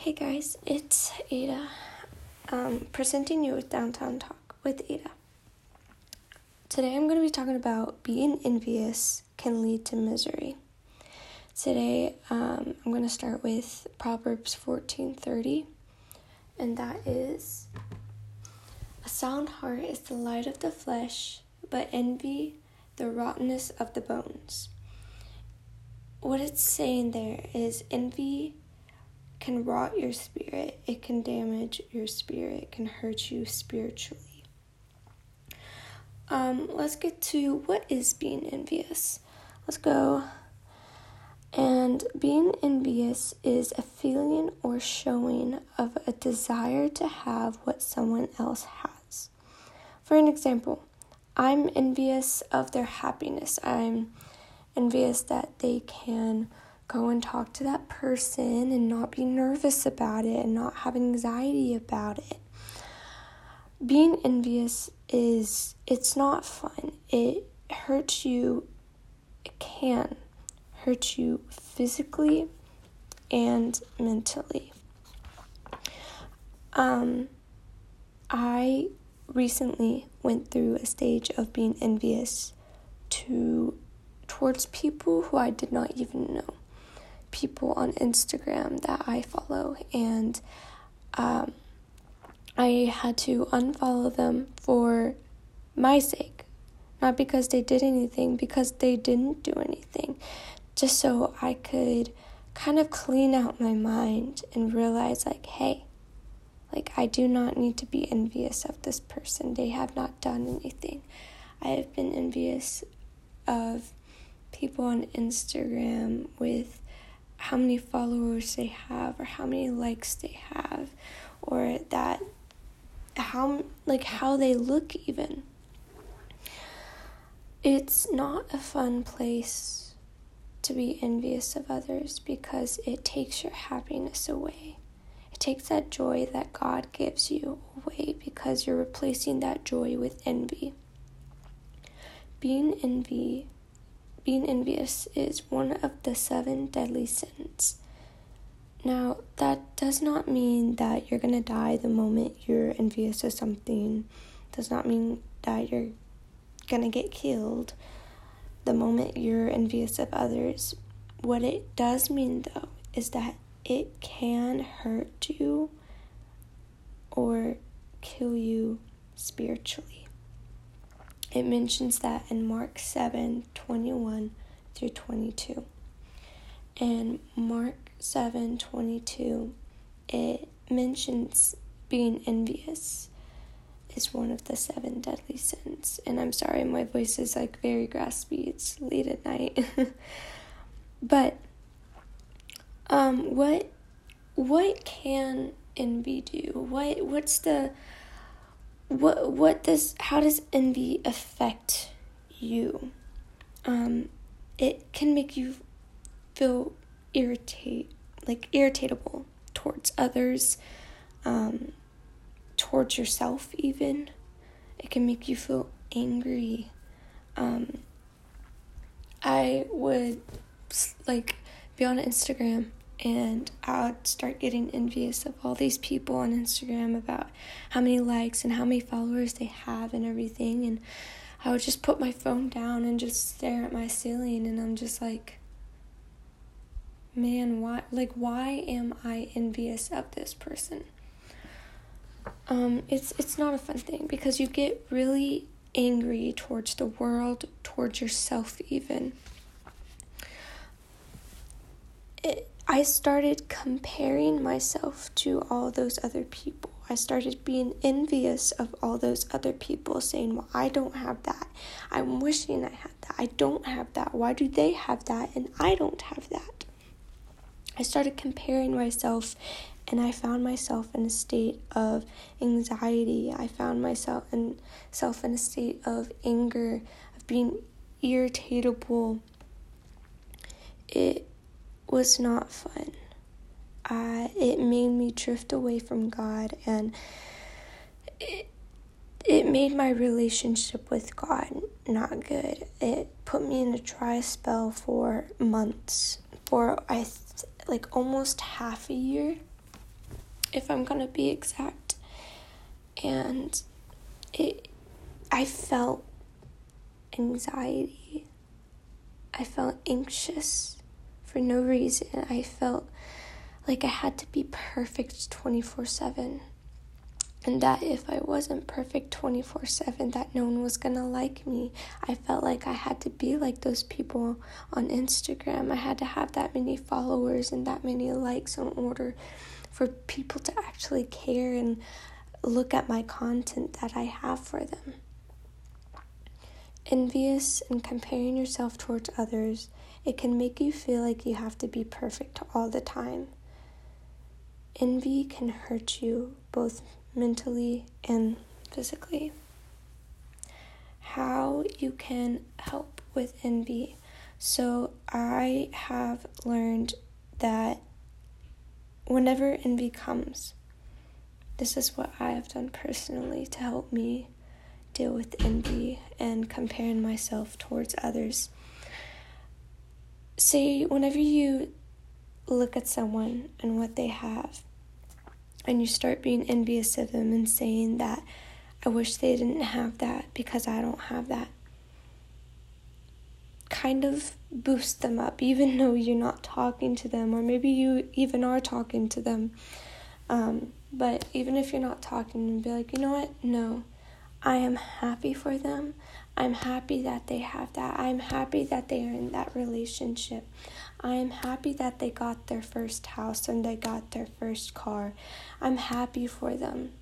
Hey guys, it's Ada, um, presenting you with Downtown Talk with Ada. Today I'm going to be talking about being envious can lead to misery. Today um, I'm going to start with Proverbs 14:30, and that is a sound heart is the light of the flesh, but envy the rottenness of the bones. What it's saying there is envy can rot your spirit, it can damage your spirit, it can hurt you spiritually. Um, let's get to what is being envious. Let's go. And being envious is a feeling or showing of a desire to have what someone else has. For an example, I'm envious of their happiness. I'm envious that they can go and talk to that person and not be nervous about it and not have anxiety about it. Being envious is it's not fun. It hurts you. It can hurt you physically and mentally. Um I recently went through a stage of being envious to towards people who I did not even know people on Instagram that I follow, and um, I had to unfollow them for my sake. Not because they did anything, because they didn't do anything. Just so I could kind of clean out my mind and realize, like, hey, like, I do not need to be envious of this person. They have not done anything. I have been envious of people on Instagram with how many followers they have or how many likes they have or that how like how they look even. It's not a fun place to be envious of others because it takes your happiness away. It takes that joy that God gives you away because you're replacing that joy with envy. Being envy being envious is one of the seven deadly sins. Now, that does not mean that you're to die the moment you're envious of something. Does not mean that you're to get killed the moment you're envious of others. What it does mean though is that it can hurt you or kill you spiritually. It mentions that in Mark 7 21 through 22. And Mark 7 22, it mentions being envious is one of the seven deadly sins. And I'm sorry, my voice is like very graspy. It's late at night. but um what what can envy do? What what's the what what does how does envy affect you? Um, it can make you feel irritate like irritatable towards others, um, towards yourself even. It can make you feel angry. Um, I would like be on Instagram and I'd start getting envious of all these people on Instagram about how many likes and how many followers they have and everything. And I would just put my phone down and just stare at my ceiling and I'm just like man why like why am I envious of this person? Um it's it's not a fun thing because you get really angry towards the world towards yourself even it I started comparing myself to all those other people. I started being envious of all those other people, saying, Well, I don't have that. I'm wishing I had that. I don't have that. Why do they have that and I don't have that? I started comparing myself and I found myself in a state of anxiety. I found myself in self in a state of anger, of being irritable. It was not fun. Uh, it made me drift away from God and it, it made my relationship with God not good. It put me in a dry spell for months, for I th- like almost half a year. if I'm gonna be exact. And it, I felt anxiety. I felt anxious for no reason. I felt like I had to be perfect 24 7 and that if I wasn't perfect 24 7, that no one was gonna like me. I felt like I had to be like those people on Instagram. I had to have that many followers and that many likes in order for people to actually care and look at my content that I have for them. Envious and comparing yourself towards others, it can make you feel like you have to be perfect all the time. Envy can hurt you both mentally and physically. How you can help with envy. So, I have learned that whenever envy comes, this is what I have done personally to help me deal with envy and comparing myself towards others. Say, whenever you look at someone and what they have, and you start being envious of them and saying that I wish they didn't have that because I don't have that. Kind of boost them up, even though you're not talking to them, or maybe you even are talking to them. Um, but even if you're not talking, be like, you know what? No, I am happy for them. I'm happy that they have that. I'm happy that they are in that relationship. I am happy that they got their first house and they got their first car. I'm happy for them.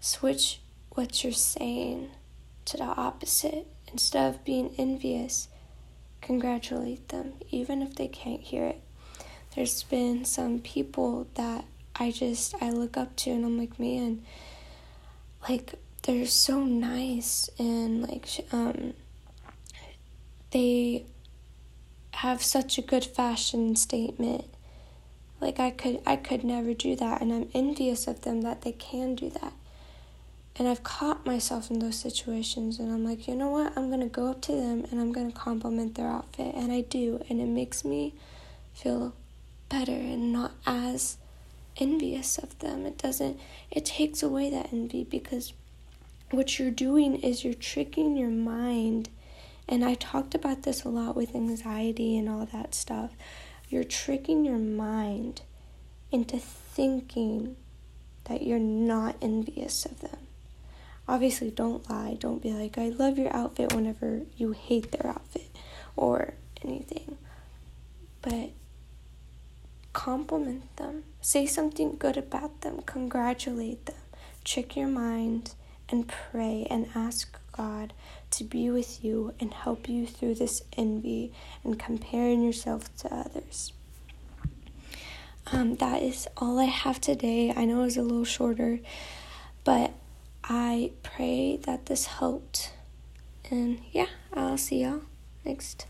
Switch what you're saying to the opposite. Instead of being envious, congratulate them, even if they can't hear it. There's been some people that I just I look up to and I'm like, man, like they're so nice and like um they have such a good fashion statement. Like i could i could never do that and i'm envious of them that they can do that. And i've caught myself in those situations and i'm like you know what? I'm going to go up to them and i'm going to compliment their outfit and i do and it makes me feel better and not as envious of them. It doesn't it takes away that envy because what you're doing is you're tricking your mind. And I talked about this a lot with anxiety and all that stuff. You're tricking your mind into thinking that you're not envious of them. Obviously, don't lie. Don't be like, I love your outfit whenever you hate their outfit or anything. But compliment them. Say something good about them. Congratulate them. Trick your mind and pray and ask God to be with you and help you through this envy and comparing yourself to others. Um, that is all I have today. I know it was a little shorter, but I pray that this helped. And yeah, I'll see y'all next